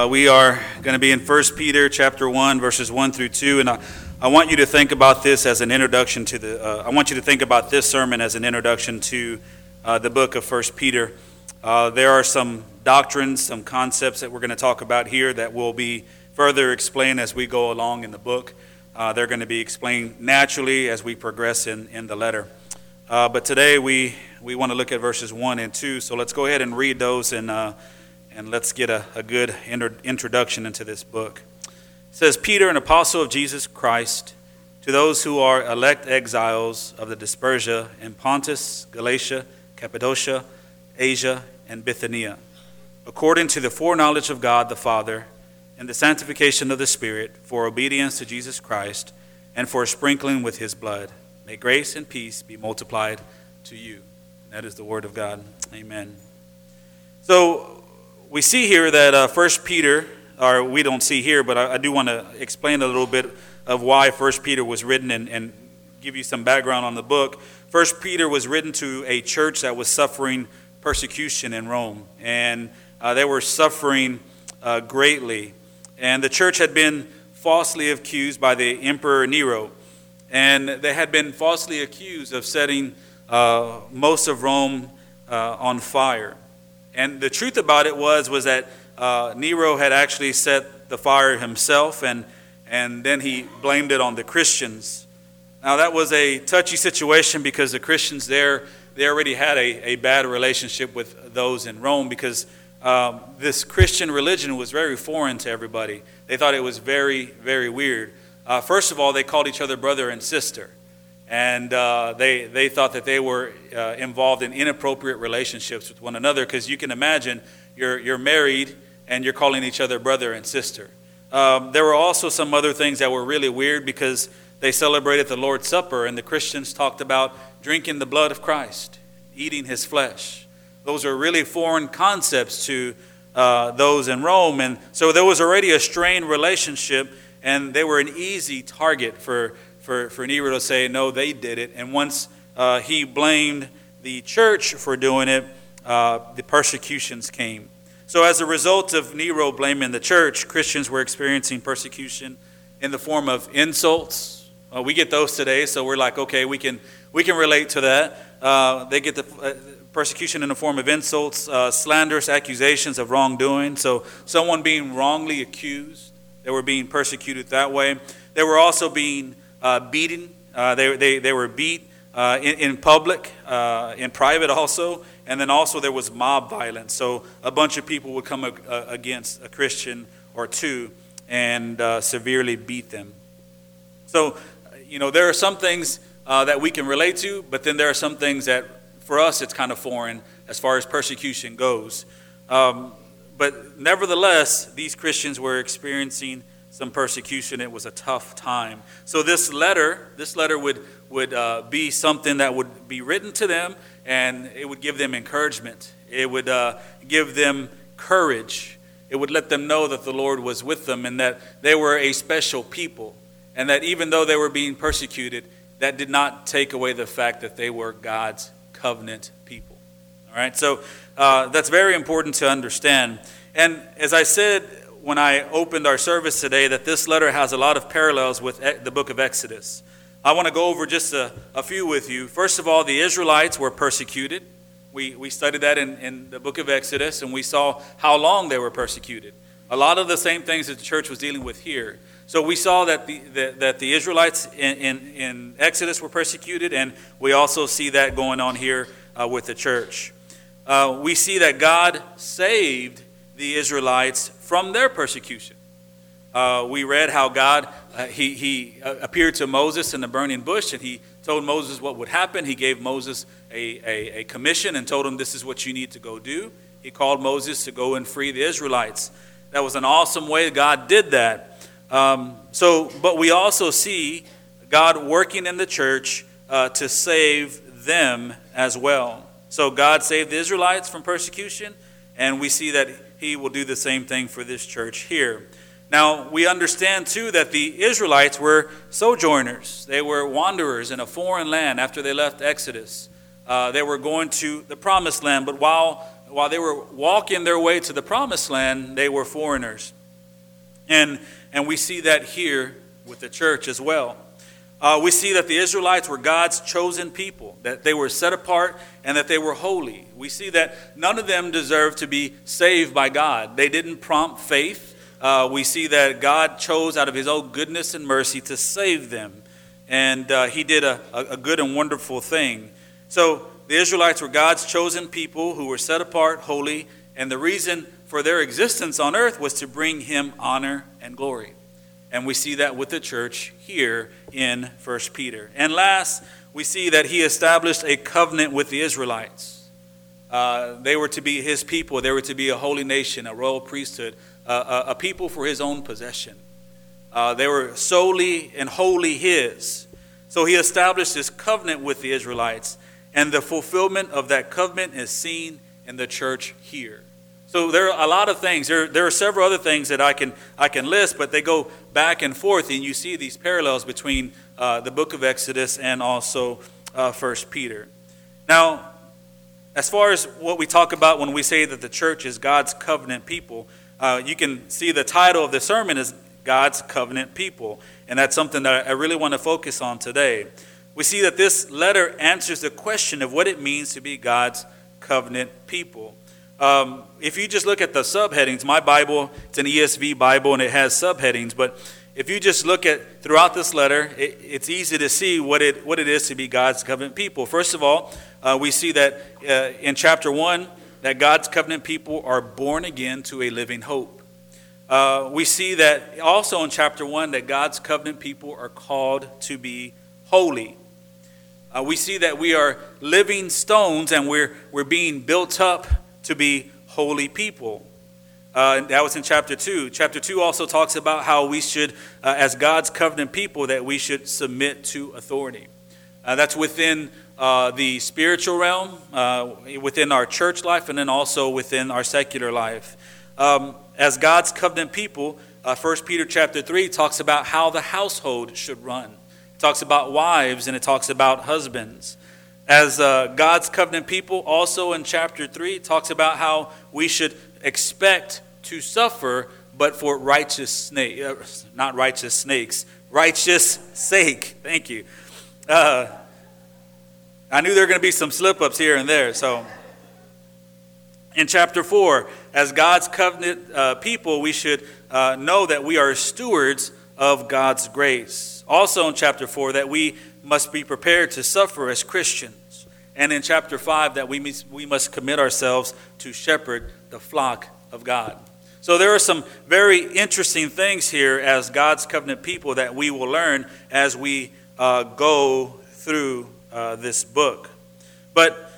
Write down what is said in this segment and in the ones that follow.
Uh, we are going to be in 1 Peter chapter 1, verses 1 through 2. And I, I want you to think about this as an introduction to the, uh, I want you to think about this sermon as an introduction to uh, the book of 1 Peter. Uh, there are some doctrines, some concepts that we're going to talk about here that will be further explained as we go along in the book. Uh, they're going to be explained naturally as we progress in, in the letter. But today we, we want to look at verses 1 and 2. So let's go ahead and read those and and let's get a, a good introduction into this book. It says, Peter, an apostle of Jesus Christ, to those who are elect exiles of the dispersion in Pontus, Galatia, Cappadocia, Asia, and Bithynia, according to the foreknowledge of God the Father, and the sanctification of the Spirit, for obedience to Jesus Christ, and for sprinkling with his blood. May grace and peace be multiplied to you. That is the word of God. Amen. So, we see here that uh, First Peter, or we don't see here, but I, I do want to explain a little bit of why First Peter was written and, and give you some background on the book. First Peter was written to a church that was suffering persecution in Rome, and uh, they were suffering uh, greatly. And the church had been falsely accused by the Emperor Nero, and they had been falsely accused of setting uh, most of Rome uh, on fire. And the truth about it was, was that uh, Nero had actually set the fire himself, and, and then he blamed it on the Christians. Now, that was a touchy situation because the Christians there, they already had a, a bad relationship with those in Rome because um, this Christian religion was very foreign to everybody. They thought it was very, very weird. Uh, first of all, they called each other brother and sister and uh, they, they thought that they were uh, involved in inappropriate relationships with one another because you can imagine you're, you're married and you're calling each other brother and sister. Um, there were also some other things that were really weird because they celebrated the Lord's Supper, and the Christians talked about drinking the blood of Christ, eating his flesh. Those are really foreign concepts to uh, those in Rome, and so there was already a strained relationship, and they were an easy target for for, for Nero to say, no, they did it. And once uh, he blamed the church for doing it, uh, the persecutions came. So, as a result of Nero blaming the church, Christians were experiencing persecution in the form of insults. Uh, we get those today, so we're like, okay, we can, we can relate to that. Uh, they get the uh, persecution in the form of insults, uh, slanderous accusations of wrongdoing. So, someone being wrongly accused, they were being persecuted that way. They were also being uh, beaten. Uh, they, they, they were beat uh, in, in public, uh, in private also, and then also there was mob violence. So a bunch of people would come against a Christian or two and uh, severely beat them. So, you know, there are some things uh, that we can relate to, but then there are some things that for us it's kind of foreign as far as persecution goes. Um, but nevertheless, these Christians were experiencing some persecution. It was a tough time. So this letter, this letter would would uh, be something that would be written to them, and it would give them encouragement. It would uh, give them courage. It would let them know that the Lord was with them and that they were a special people, and that even though they were being persecuted, that did not take away the fact that they were God's covenant people. All right, so uh, that's very important to understand. And as I said when I opened our service today that this letter has a lot of parallels with the book of Exodus. I want to go over just a, a few with you. First of all, the Israelites were persecuted. We, we studied that in, in the book of Exodus, and we saw how long they were persecuted. A lot of the same things that the church was dealing with here. So we saw that the, the that the Israelites in, in, in, Exodus were persecuted, and we also see that going on here uh, with the church. Uh, we see that God saved the Israelites from their persecution. Uh, we read how God uh, he, he uh, appeared to Moses in the burning bush and he told Moses what would happen. He gave Moses a, a, a, commission and told him, This is what you need to go do. He called Moses to go and free the Israelites. That was an awesome way God did that. Um, so, but we also see God working in the church uh, to save them as well. So, God saved the Israelites from persecution, and we see that he will do the same thing for this church here. Now, we understand too that the Israelites were sojourners. They were wanderers in a foreign land after they left Exodus. Uh, they were going to the promised land, but while while they were walking their way to the promised land, they were foreigners. And, and we see that here with the church as well. Uh, we see that the Israelites were God's chosen people, that they were set apart and that they were holy. We see that none of them deserved to be saved by God. They didn't prompt faith. Uh, we see that God chose out of his own goodness and mercy to save them. And uh, he did a, a good and wonderful thing. So the Israelites were God's chosen people who were set apart, holy, and the reason for their existence on earth was to bring him honor and glory. And we see that with the church here in 1 Peter. And last, we see that he established a covenant with the Israelites. Uh, they were to be his people, they were to be a holy nation, a royal priesthood, uh, a, a, people for his own possession. Uh, they were solely and wholly his. So he established this covenant with the Israelites, and the fulfillment of that covenant is seen in the church here. So there are a lot of things. There, there are several other things that I can, I can list, but they go back and forth, and you see these parallels between uh, the book of Exodus and also uh, First Peter. Now, as far as what we talk about when we say that the church is God's covenant people, uh, you can see the title of the sermon is God's covenant people, and that's something that I really want to focus on today. We see that this letter answers the question of what it means to be God's covenant people. Um, if you just look at the subheadings, my Bible, it's an ESV Bible and it has subheadings, but if you just look at throughout this letter, it, it's easy to see what it, what it is to be God's covenant people. First of all, uh, we see that uh, in chapter 1, that God's covenant people are born again to a living hope. Uh, we see that also in chapter 1 that God's covenant people are called to be holy. Uh, we see that we are living stones and we're, we're being built up to be holy people. Uh, that was in chapter 2. Chapter 2 also talks about how we should, uh, as God's covenant people, that we should submit to authority. Uh, that's within uh, the spiritual realm, uh, within our church life, and then also within our secular life. Um, as God's covenant people, uh, 1 Peter chapter 3 talks about how the household should run. It talks about wives and it talks about husbands as uh, God's covenant people, also in chapter 3, talks about how we should expect to suffer, but for righteous snake, uh, not righteous snakes, righteous sake. Thank you. Uh, I knew there were going to be some slip ups here and there. So, in chapter 4, as God's covenant uh, people, we should uh, know that we are stewards of God's grace. Also, in chapter 4, that we must be prepared to suffer as Christians and in chapter 5 that we, we must commit ourselves to shepherd the flock of God. So there are some very interesting things here as God's covenant people that we will learn as we uh, go through uh, this book. But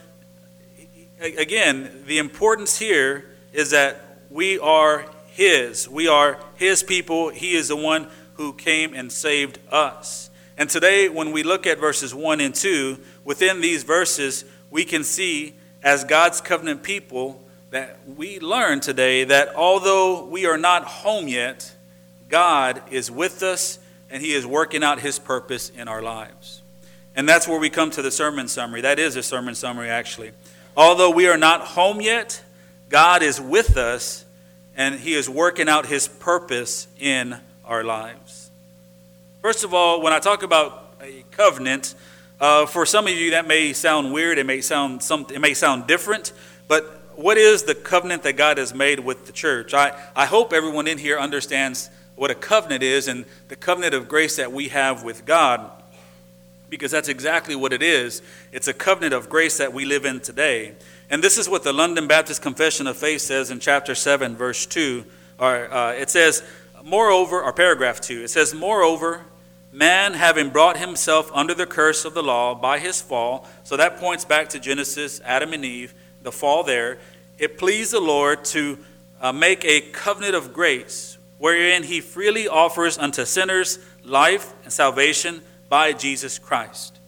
again, the importance here is that we are His. We are His people. He is the one who came and saved us. And today, when we look at verses 1 and 2, within these verses, we can see as God's covenant people that we learn today that although we are not home yet, God is with us and He is working out His purpose in our lives. And that's where we come to the sermon summary. That is a sermon summary, actually. Although we are not home yet, God is with us and He is working out His purpose in our lives. First of all, when I talk about a covenant, uh, for some of you, that may sound weird. It may sound some, It may sound different. But what is the covenant that God has made with the church? I, I hope everyone in here understands what a covenant is and the covenant of grace that we have with God, because that's exactly what it is. It's a covenant of grace that we live in today. And this is what the London Baptist Confession of Faith says in chapter 7, verse 2. Or, uh, it says, Moreover, or paragraph 2, it says, Moreover, man having brought himself under the curse of the law by his fall, so that points back to Genesis, Adam and Eve, the fall there, it pleased the Lord to uh, make a covenant of grace, wherein he freely offers unto sinners life and salvation by Jesus Christ.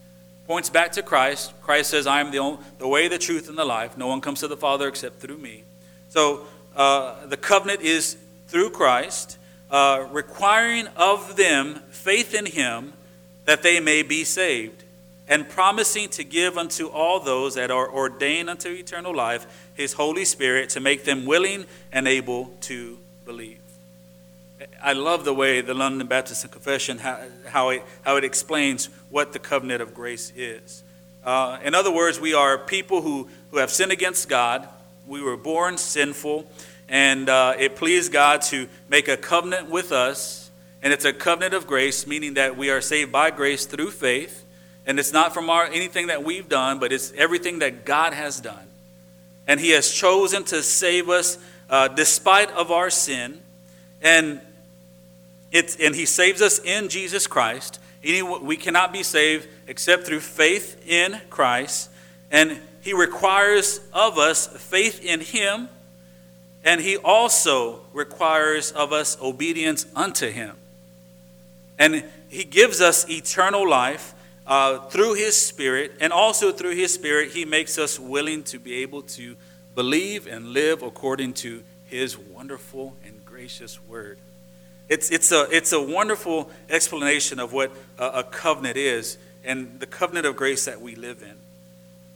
Points back to Christ. Christ says, I am the, only, the way, the truth, and the life. No one comes to the Father except through me. So uh, the covenant is through Christ, uh, requiring of them faith in him that they may be saved, and promising to give unto all those that are ordained unto eternal life His Holy Spirit to make them willing and able to believe. I love the way the London Baptist Confession, how, how, it, how it explains what the covenant of grace is. Uh, in other words, we are people who, who have sinned against God. We were born sinful, and uh, it pleased God to make a covenant with us. And it's a covenant of grace, meaning that we are saved by grace through faith. And it's not from our, anything that we've done, but it's everything that God has done. And He has chosen to save us uh, despite of our sin. And, it's, and He saves us in Jesus Christ. We cannot be saved except through faith in Christ. And He requires of us faith in Him. And He also requires of us obedience unto Him. And He gives us eternal life uh, through His Spirit, and also through His Spirit, He makes us willing to be able to believe and live according to His wonderful and gracious Word. It's, it's, a, it's a wonderful explanation of what a, a covenant is and the covenant of grace that we live in.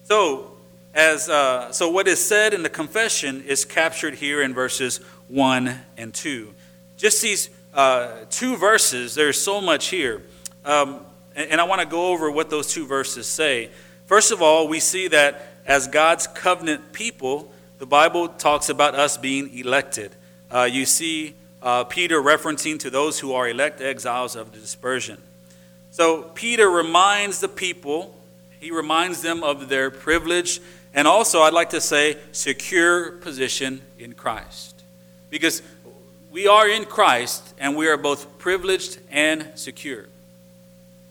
So, as, uh, so what is said in the confession is captured here in verses 1 and 2. Just these uh, two verses, there's so much here. Um, and I want to go over what those two verses say. First of all, we see that as God's covenant people, the Bible talks about us being elected. Uh, you see uh, Peter referencing to those who are elect exiles of the dispersion. So Peter reminds the people, he reminds them of their privilege and also, I'd like to say, secure position in Christ. Because we are in Christ and we are both privileged and secure.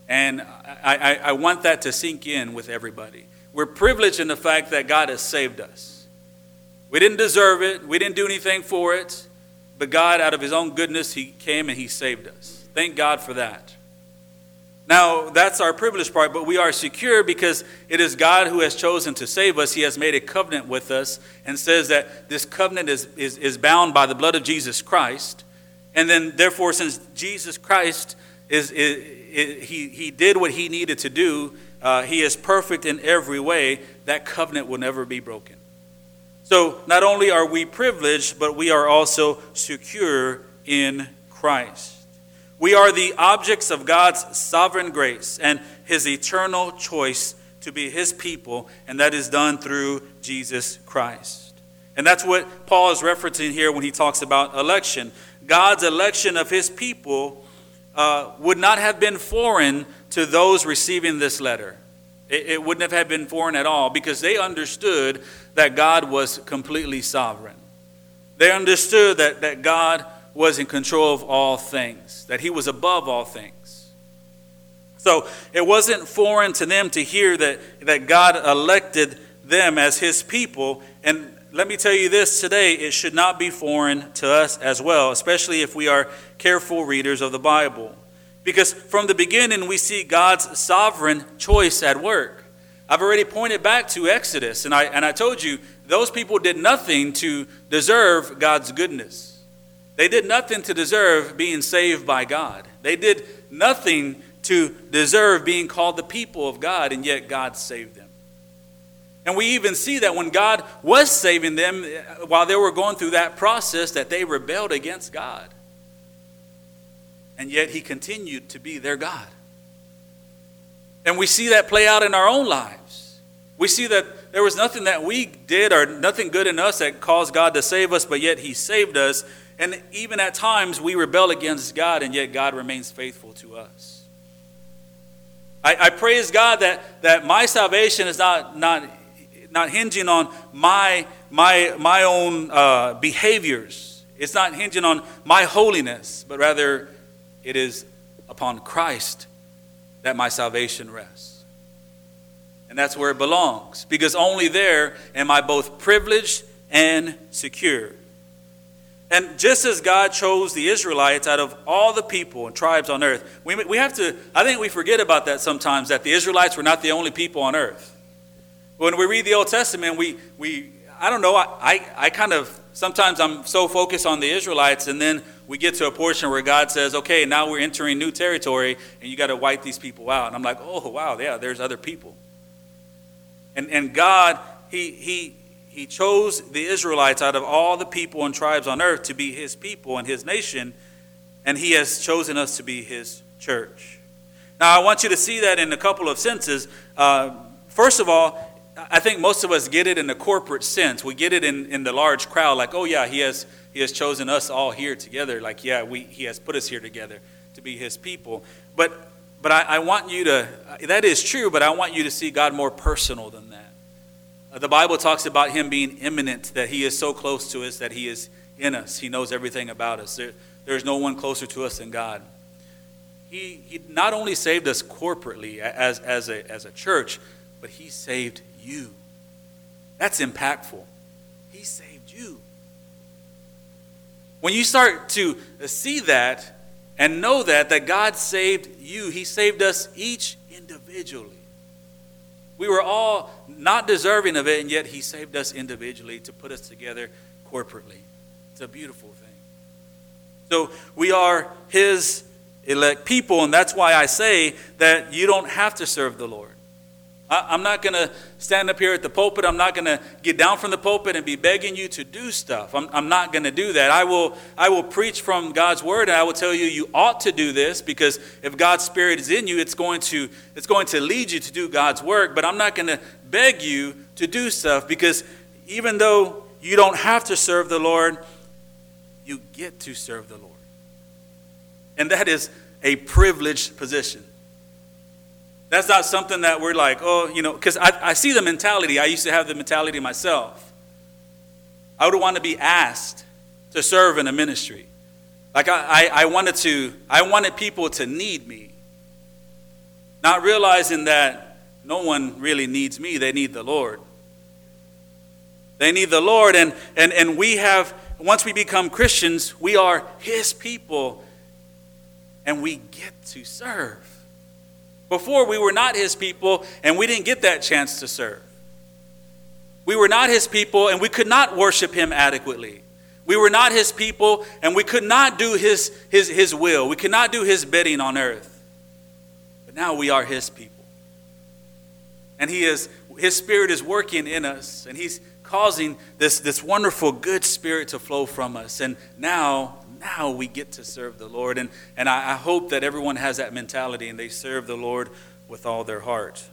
And I, I, I, want that to sink in with everybody. We're privileged in the fact that God has saved us. We didn't deserve it, we didn't do anything for it, but God, out of His own goodness, He came and He saved us. Thank God for that. Now, that's our privileged part, but we are secure because it is God who has chosen to save us. He has made a covenant with us and says that this covenant is, is, is bound by the blood of Jesus Christ. And then, therefore, since Jesus Christ is, is he, he did what he needed to do. Uh, he is perfect in every way. That covenant will never be broken. So not only are we privileged, but we are also secure in Christ. We are the objects of God's sovereign grace and his eternal choice to be his people, and that is done through Jesus Christ. And that's what Paul is referencing here when he talks about election. God's election of his people uh, would not have been foreign to those receiving this letter. It, it wouldn't have been foreign at all because they understood that God was completely sovereign. They understood that, that God was in control of all things, that He was above all things. So it wasn't foreign to them to hear that, that God elected them as His people. And let me tell you this today it should not be foreign to us as well, especially if we are careful readers of the Bible. Because from the beginning, we see God's sovereign choice at work. I've already pointed back to Exodus, and I, and I told you those people did nothing to deserve God's goodness. They did nothing to deserve being saved by God. They did nothing to deserve being called the people of God, and yet God saved them. And we even see that when God was saving them, uh, while they were going through that process, that they rebelled against God and yet he continued to be their God. And we see that play out in our own lives. We see that there was nothing that we did or nothing good in us that caused God to save us, but yet he saved us. And even at times we rebel against God, and yet God remains faithful to us. I, I praise God that, that my salvation is not, not, not hinging on my, my, my own uh, behaviors. It's not hinging on my holiness, but rather it is upon Christ that my salvation rests. And that's where it belongs, because only there am I both privileged and secure. And just as God chose the Israelites out of all the people and tribes on earth, we, we have to, I think we forget about that sometimes, that the Israelites were not the only people on earth. When we read the Old Testament, we, we I don't know, I, I, I kind of, sometimes I'm so focused on the Israelites, and then we get to a portion where God says, okay, now we're entering new territory and you got to wipe these people out. And I'm like, oh, wow, yeah, there's other people. And, and God, he, he, he chose the Israelites out of all the people and tribes on earth to be his people and his nation, and he has chosen us to be his church. Now, I want you to see that in a couple of senses. Uh, first of all, I think most of us get it in the corporate sense. We get it in, in the large crowd, like, oh, yeah, he has, he has chosen us all here together. Like, yeah, we, he has put us here together to be his people. But, but I, I want you to, that is true, but I want you to see God more personal than Uh, the Bible talks about him being immanent, that he is so close to us that he is in us. He knows everything about us. There, there's no one closer to us than God. He, he not only saved us corporately as, as, a, as a church, but he saved you. That's impactful. He saved you. When you start to see that and know that, that God saved you, He saved us each individually. We were all not deserving of it, and yet He saved us individually to put us together corporately. It's a beautiful thing. So we are His elect people, and that's why I say that you don't have to serve the Lord. I, am not going to stand up here at the pulpit. I'm not going to get down from the pulpit and be begging you to do stuff. I'm, I'm not going to do that. I will, I will preach from God's word and I will tell you you ought to do this because if God's spirit is in you, it's going to, it's going to lead you to do God's work. But I'm not going to beg you to do stuff because even though you don't have to serve the Lord, you get to serve the Lord. And that is a privileged position. That's not something that we're like, oh, you know, because I, I see the mentality. I used to have the mentality myself. I would want to be asked to serve in a ministry. Like I, I, I wanted to, I wanted people to need me. Not realizing that no one really needs me, they need the Lord. They need the Lord, and, and, and we have, once we become Christians, we are His people, and we get to serve. Before, we were not his people, and we didn't get that chance to serve. We were not his people, and we could not worship him adequately. We were not his people, and we could not do his, his, his will. We could not do his bidding on earth. But now we are his people. And he is, his spirit is working in us, and he's causing this, this wonderful, good spirit to flow from us. And now now we get to serve the Lord. And, and I, I hope that everyone has that mentality and they serve the Lord with all their heart.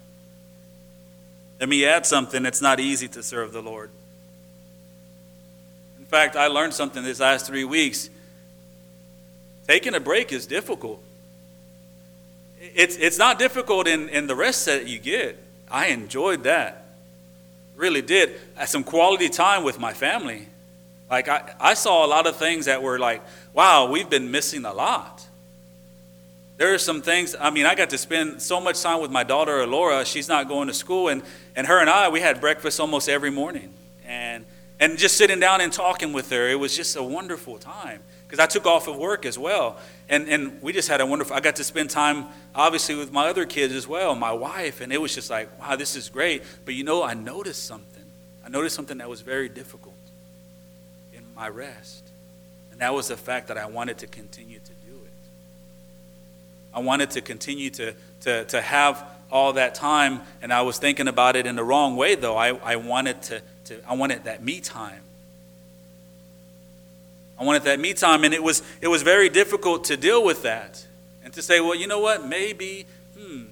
Let me add something it's not easy to serve the Lord. In fact, I learned something these last three weeks. Taking a break is difficult. It's, it's not difficult in, in the rest that you get. I enjoyed that. Really did. some quality time with my family. Like, I, I saw a lot of things that were like, wow, we've been missing a lot. There are some things, I mean, I got to spend so much time with my daughter, Laura. She's not going to school. And, and her and I, we had breakfast almost every morning. And, and just sitting down and talking with her, it was just a wonderful time. Because I took off of work as well. And, and we just had a wonderful, I got to spend time, obviously, with my other kids as well, my wife. And it was just like, wow, this is great. But you know, I noticed something. I noticed something that was very difficult my rest. And that was the fact that I wanted to continue to do it. I wanted to continue to, to, to have all that time, and I was thinking about it in the wrong way, though. I, I, wanted, to, to, I wanted that me time. I wanted that me time, and it was, it was very difficult to deal with that. And to say, well, you know what, maybe, hmm,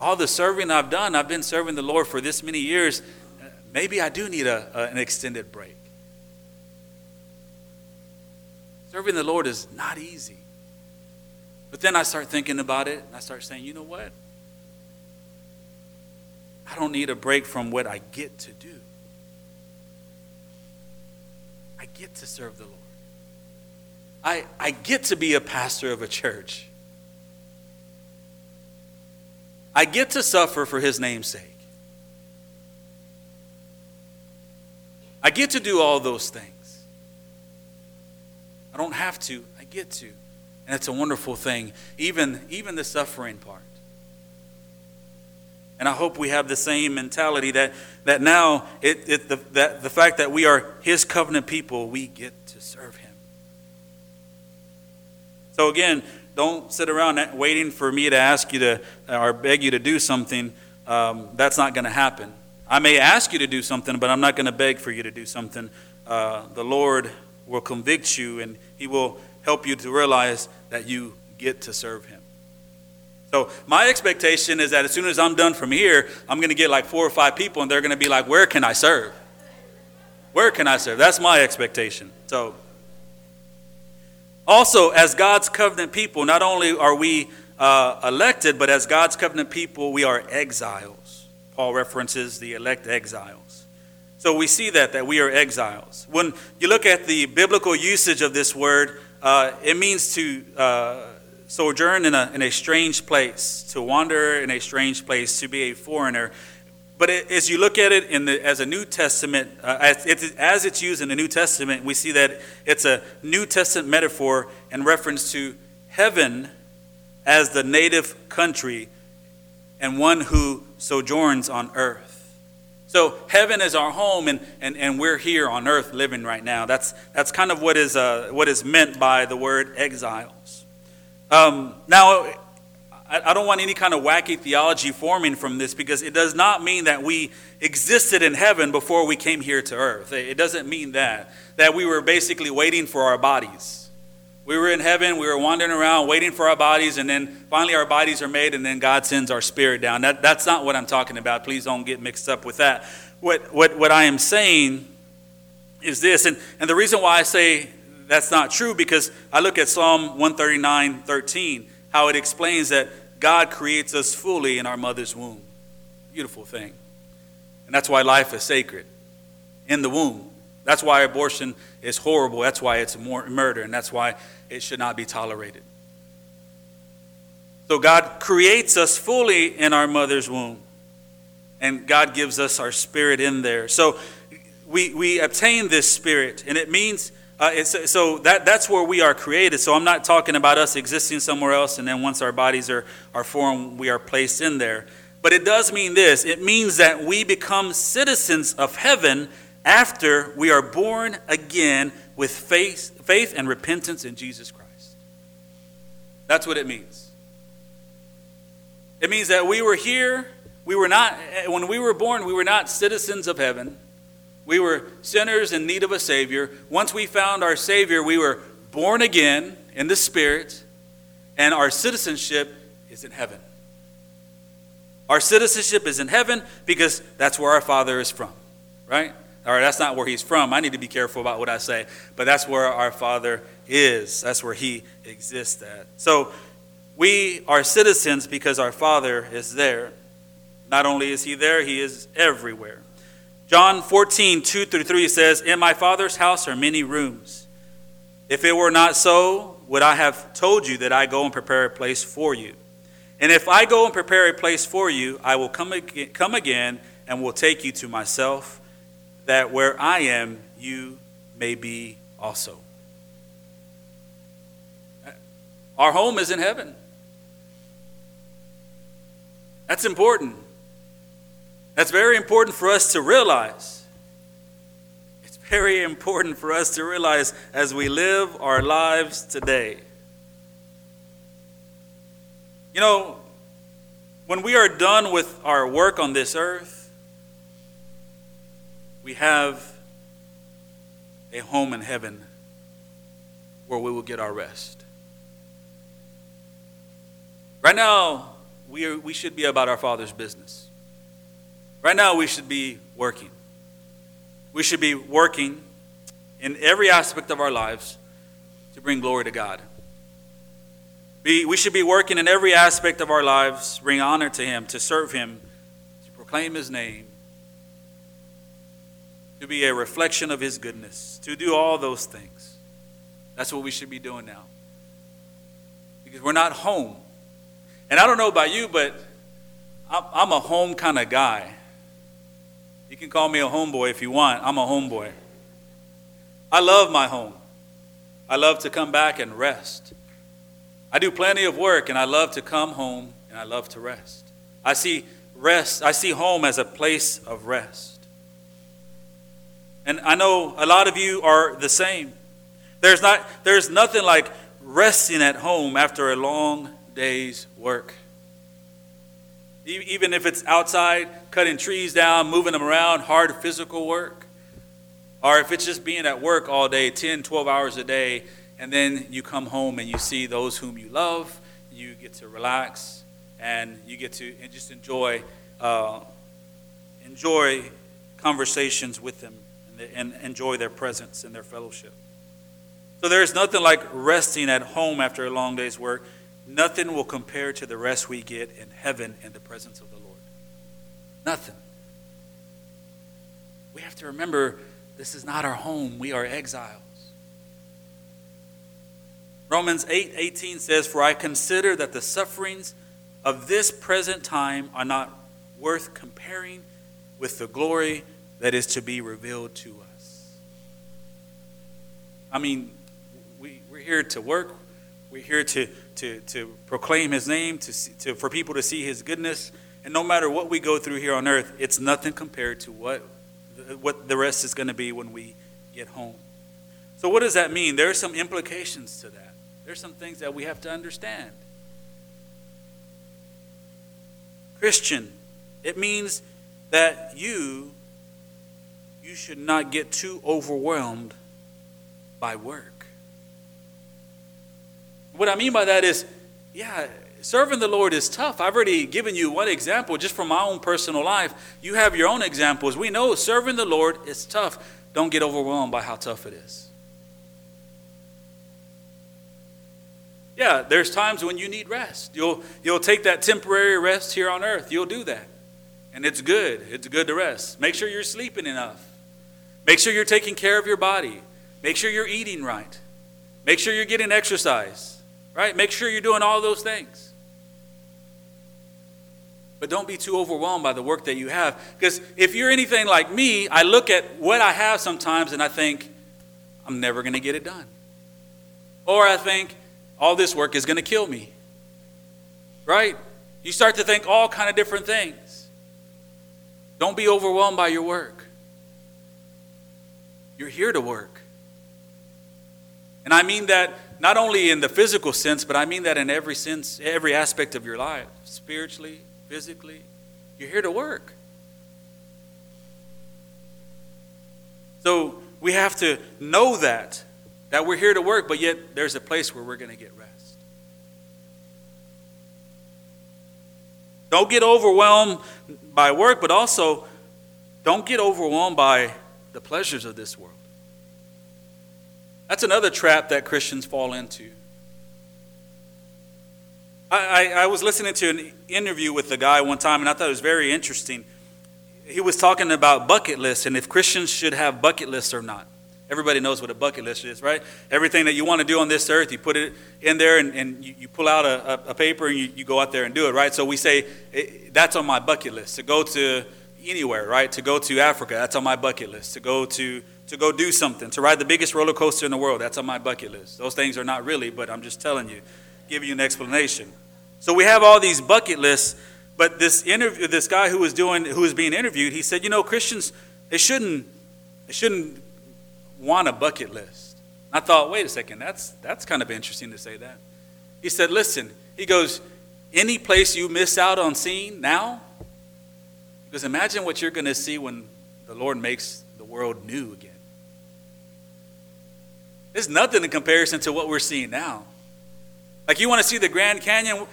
all the serving I've done, I've been serving the Lord for this many years, maybe I do need a, a an extended break. Serving the Lord is not easy. But then I start thinking about it and I start saying, you know what? I don't need a break from what I get to do. I get to serve the Lord. I, I get to be a pastor of a church. I get to suffer for his name's sake. I get to do all those things. I don't have to, I get to. And it's a wonderful thing, even, even the suffering part. And I hope we have the same mentality that, that now, it, it, the, that, the fact that we are His covenant people, we get to serve Him. So again, don't sit around waiting for me to ask you to or beg you to do something. Um, that's not going to happen. I may ask you to do something, but I'm not going to beg for you to do something. Uh, the Lord will convict you and He will help you to realize that you get to serve Him. So, my expectation is that as soon as I'm done from here, I'm going to get like four or five people and they're going to be like, Where can I serve? Where can I serve? That's my expectation. So, also, as God's covenant people, not only are we uh, elected, but as God's covenant people, we are exiles. Paul references the elect exiles. So we see that, that we are exiles. When you look at the biblical usage of this word, uh, it means to uh, sojourn in a, in a strange place, to wander in a strange place, to be a foreigner. But it, as you look at it in the, as a New Testament, uh, as, it, as it's used in the New Testament, we see that it's a New Testament metaphor in reference to heaven as the native country and one who sojourns on earth. So heaven is our home, and, and, and we're here on earth living right now. That's, that's kind of what is, uh, what is meant by the word exiles. Um, now, I, I don't want any kind of wacky theology forming from this because it does not mean that we existed in heaven before we came here to earth. It doesn't mean that. That we were basically waiting for our bodies. We were in heaven, we were wandering around waiting for our bodies, and then finally our bodies are made, and then God sends our spirit down. That, that's not what I'm talking about. Please don't get mixed up with that. What, what, what I am saying is this, and, and the reason why I say that's not true, because I look at Psalm 139 13, how it explains that God creates us fully in our mother's womb. Beautiful thing. And that's why life is sacred in the womb. That's why abortion is horrible. That's why it's murder, and that's why it should not be tolerated. So God creates us fully in our mother's womb, and God gives us our spirit in there. So we, we obtain this spirit, and it means. Uh, so that, that's where we are created. So I'm not talking about us existing somewhere else, and then once our bodies are, are formed, we are placed in there. But it does mean this it means that we become citizens of heaven after we are born again with faith, faith and repentance in Jesus Christ. That's what it means. It means that we were here, we were not, when we were born, we were not citizens of heaven. We were sinners in need of a Savior. Once we found our Savior, we were born again in the Spirit, and our citizenship is in heaven. Our citizenship is in heaven because that's where our Father is from, right? Or that's not where he's from. I need to be careful about what I say. But that's where our Father is. That's where he exists at. So we are citizens because our Father is there. Not only is he there, he is everywhere. John 14, 2 through 3 says, In my Father's house are many rooms. If it were not so, would I have told you that I go and prepare a place for you? And if I go and prepare a place for you, I will come again, come again and will take you to myself that where I am, you may be also. Our home is in heaven. That's important. That's very important for us to realize. It's very important for us to realize as we live our lives today. You know, when we are done with our work on this earth, we have a home in heaven where we will get our rest. Right now, we, are, we should be about our Father's business. Right now, we should be working. We should be working in every aspect of our lives to bring glory to God. We, we should be working in every aspect of our lives, bring honor to Him, to serve Him, to proclaim His name, to be a reflection of His goodness, to do all those things. That's what we should be doing now. Because we're not home. And I don't know about you, but I'm a home kind of guy. You can call me a homeboy if you want. I'm a homeboy. I love my home. I love to come back and rest. I do plenty of work and I love to come home and I love to rest. I see rest, I see home as a place of rest. And I know a lot of you are the same. There's, not, there's nothing like resting at home after a long day's work. Even if it's outside, cutting trees down, moving them around, hard physical work. Or if it's just being at work all day, 10, 12 hours a day, and then you come home and you see those whom you love, you get to relax, and you get to just enjoy, uh, enjoy conversations with them and, enjoy their presence and their fellowship. So there's nothing like resting at home after a long day's work. Nothing will compare to the rest we get in heaven in the presence of the Lord. Nothing. We have to remember this is not our home, we are exiles. Romans 8 18 says, For I consider that the sufferings of this present time are not worth comparing with the glory that is to be revealed to us. I mean, we, we're here to work, we're here to, to, to proclaim His name, to, to, for people to see His goodness. And no matter what we go through here on earth, it's nothing compared to what, what the rest is going to be when we get home. So, what does that mean? There are some implications to that. There's some things that we have to understand. Christian, it means that you you should not get too overwhelmed by work. What I mean by that is, yeah, serving the Lord is tough. I've already given you one example just from my own personal life. You have your own examples. We know serving the Lord is tough. Don't get overwhelmed by how tough it is. Yeah, there's times when you need rest. You'll, you'll take that temporary rest here on earth. You'll do that. And it's good. It's good to rest. Make sure you're sleeping enough. Make sure you're taking care of your body. Make sure you're eating right. Make sure you're getting exercise, right? Make sure you're doing all those things. But don't be too overwhelmed by the work that you have. Because if you're anything like me, I look at what I have sometimes and I think, I'm never going to get it done. Or I think, all this work is going to kill me. Right? You start to think all kind of different things. Don't be overwhelmed by your work. You're here to work. And I mean that not only in the physical sense, but I mean that in every sense, every aspect of your life, spiritually, physically. You're here to work. So we have to know that, that we're here to work, but yet there's a place where we're going to get rest. Don't get overwhelmed by work, but also don't get overwhelmed by the pleasures of this world. That's another trap that Christians fall into. I, I, I, was listening to an interview with a guy one time, and I thought it was very interesting. He was talking about bucket lists and if Christians should have bucket lists or not. Everybody knows what a bucket list is, right? Everything that you want to do on this earth, you put it in there and, and you, you, pull out a, a paper and you, you, go out there and do it, right? So we say, eh, that's on my bucket list to go to anywhere, right? To go to Africa, that's on my bucket list. To go to to go do something, to ride the biggest roller coaster in the world, that's on my bucket list. Those things are not really, but I'm just telling you, giving you an explanation. So we have all these bucket lists, but this interview, this guy who was doing, who was being interviewed, he said, you know, Christians, they shouldn't, they shouldn't want a bucket list. I thought, wait a second, that's that's kind of interesting to say that. He said, listen, he goes, any place you miss out on seeing now, because imagine what you're going to see when the Lord makes the world new again. It's nothing in comparison to what we're seeing now. Like you want to see the Grand Canyon,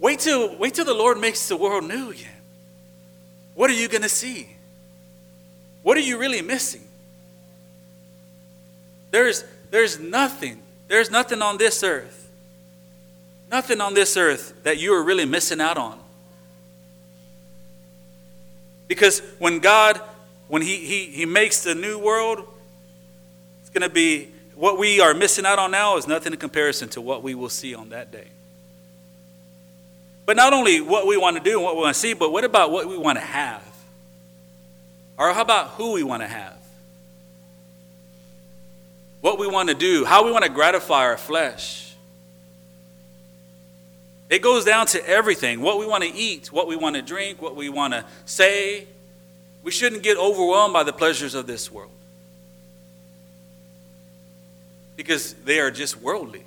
wait till wait till the Lord makes the world new again. What are you going to see? What are you really missing? There's there's nothing. There's nothing on this earth. Nothing on this earth that you are really missing out on. Because when God, when He, he, he makes the new world, it's going to be what we are missing out on now is nothing in comparison to what we will see on that day. But not only what we want to do and what we want to see, but what about what we want to have? Or how about who we want to have? What we want to do, how we want to gratify our flesh. It goes down to everything what we want to eat, what we want to drink, what we want to say. We shouldn't get overwhelmed by the pleasures of this world because they are just worldly.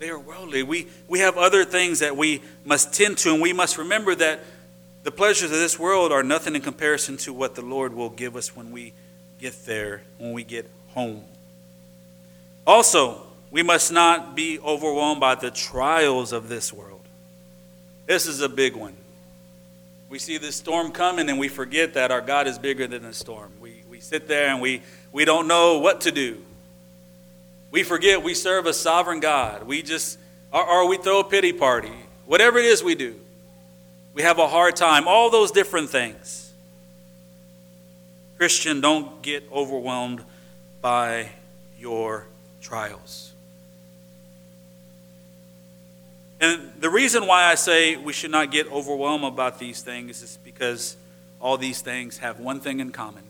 They are worldly. We, we have other things that we must tend to, and we must remember that the pleasures of this world are nothing in comparison to what the Lord will give us when we get there, when we get home. Also, we must not be overwhelmed by the trials of this world. This is a big one. We see this storm coming and we forget that our God is bigger than the storm. We, we sit there and we, we don't know what to do. We forget we serve a sovereign God. We just, or, or we throw a pity party. Whatever it is we do, we have a hard time. All those different things. Christian, don't get overwhelmed by your trials. And the reason why I say we should not get overwhelmed about these things is because all these things have one thing in common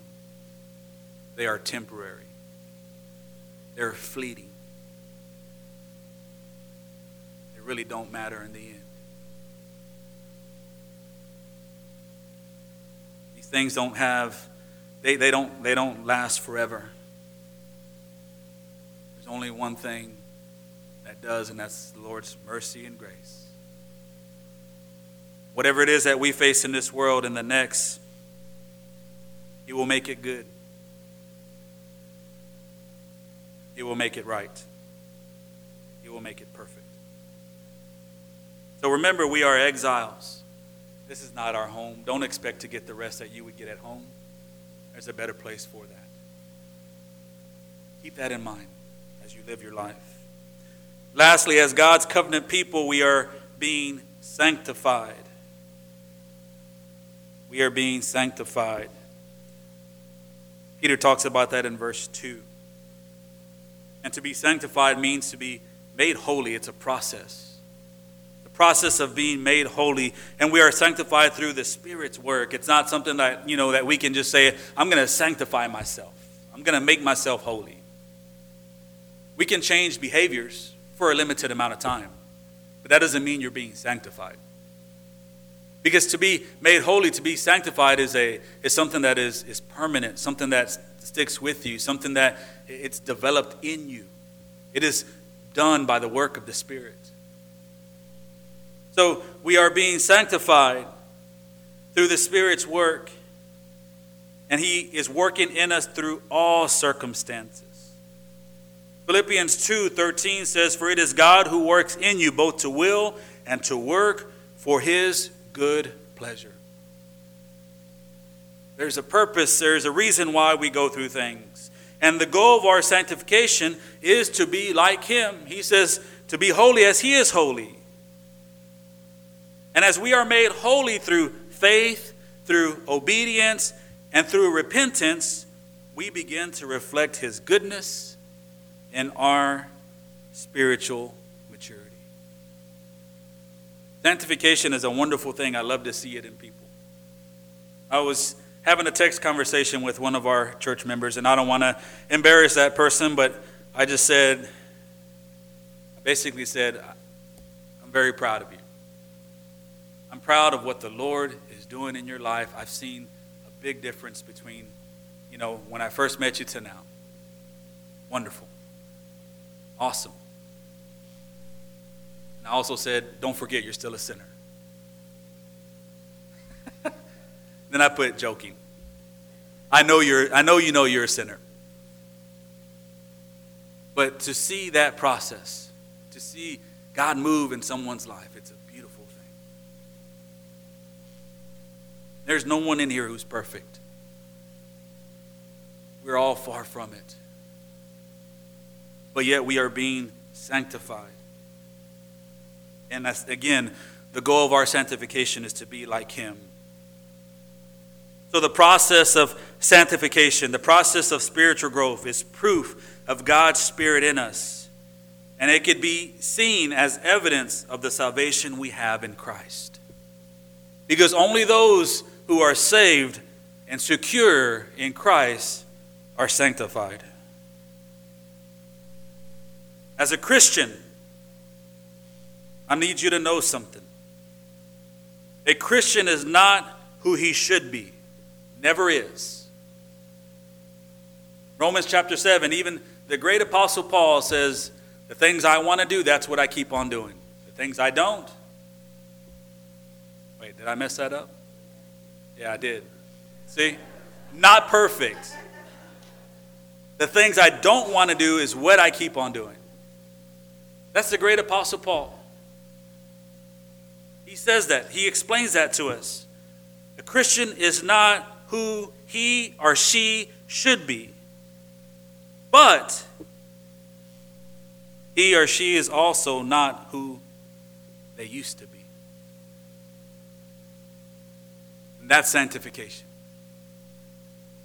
they are temporary, they're fleeting. They really don't matter in the end. These things don't have, they, they, don't, they don't last forever. There's only one thing that does, and that's the Lord's mercy and grace. Whatever it is that we face in this world and the next, He will make it good. He will make it right. He will make it perfect. So remember, we are exiles. This is not our home. Don't expect to get the rest that you would get at home. There's a better place for that. Keep that in mind as you live your life. Lastly, as God's covenant people, we are being sanctified. We are being sanctified. Peter talks about that in verse 2. And to be sanctified means to be made holy, it's a process. The process of being made holy, and we are sanctified through the Spirit's work. It's not something that, you know, that we can just say, I'm going to sanctify myself. I'm going to make myself holy. We can change behaviors for a limited amount of time. But that doesn't mean you're being sanctified. Because to be made holy, to be sanctified, is, a, is something that is, is permanent, something that sticks with you, something that it's developed in you. It is done by the work of the Spirit. So we are being sanctified through the Spirit's work, and He is working in us through all circumstances. Philippians 2:13 says for it is God who works in you both to will and to work for his good pleasure. There's a purpose, there's a reason why we go through things. And the goal of our sanctification is to be like him. He says to be holy as he is holy. And as we are made holy through faith, through obedience, and through repentance, we begin to reflect his goodness in our spiritual maturity. Sanctification is a wonderful thing. I love to see it in people. I was having a text conversation with one of our church members, and I don't want to embarrass that person, but I just said, I basically said, I'm very proud of you. I'm proud of what the Lord is doing in your life. I've seen a big difference between, you know, when I first met you to now. Wonderful. Awesome. And I also said, don't forget you're still a sinner. then I put joking. I know you're I know you know you're a sinner. But to see that process, to see God move in someone's life, it's a beautiful thing. There's no one in here who's perfect. We're all far from it but yet we are being sanctified. And that's, again, the goal of our sanctification is to be like Him. So, the process of sanctification, the process of spiritual growth, is proof of God's Spirit in us. And it could be seen as evidence of the salvation we have in Christ. Because only those who are saved and secure in Christ are sanctified. As a Christian, I need you to know something. A Christian is not who he should be, never is. Romans chapter 7, even the great apostle Paul says, The things I want to do, that's what I keep on doing. The things I don't, wait, did I mess that up? Yeah, I did. See? Not perfect. The things I don't want to do is what I keep on doing. That's the great Apostle Paul. He says that. He explains that to us. A Christian is not who he or she should be, but he or she is also not who they used to be. And that's sanctification.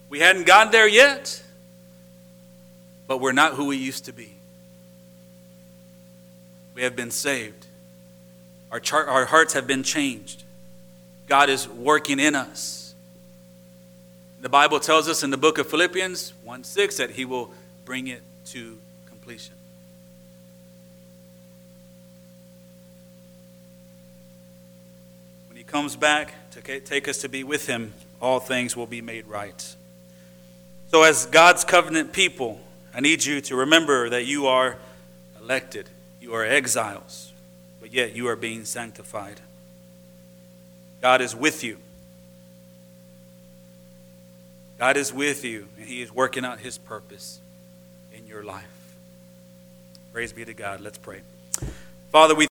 We hadn't gotten there yet, but we're not who we used to be. We have been saved. Our, char- our hearts have been changed. God is working in us. The Bible tells us in the book of Philippians 1 6 that He will bring it to completion. When He comes back to take us to be with Him, all things will be made right. So, as God's covenant people, I need you to remember that you are elected, you are exiles, but yet you are being sanctified. God is with you. God is with you, and He is working out His purpose in your life. Praise be to God. Let's pray. Father, we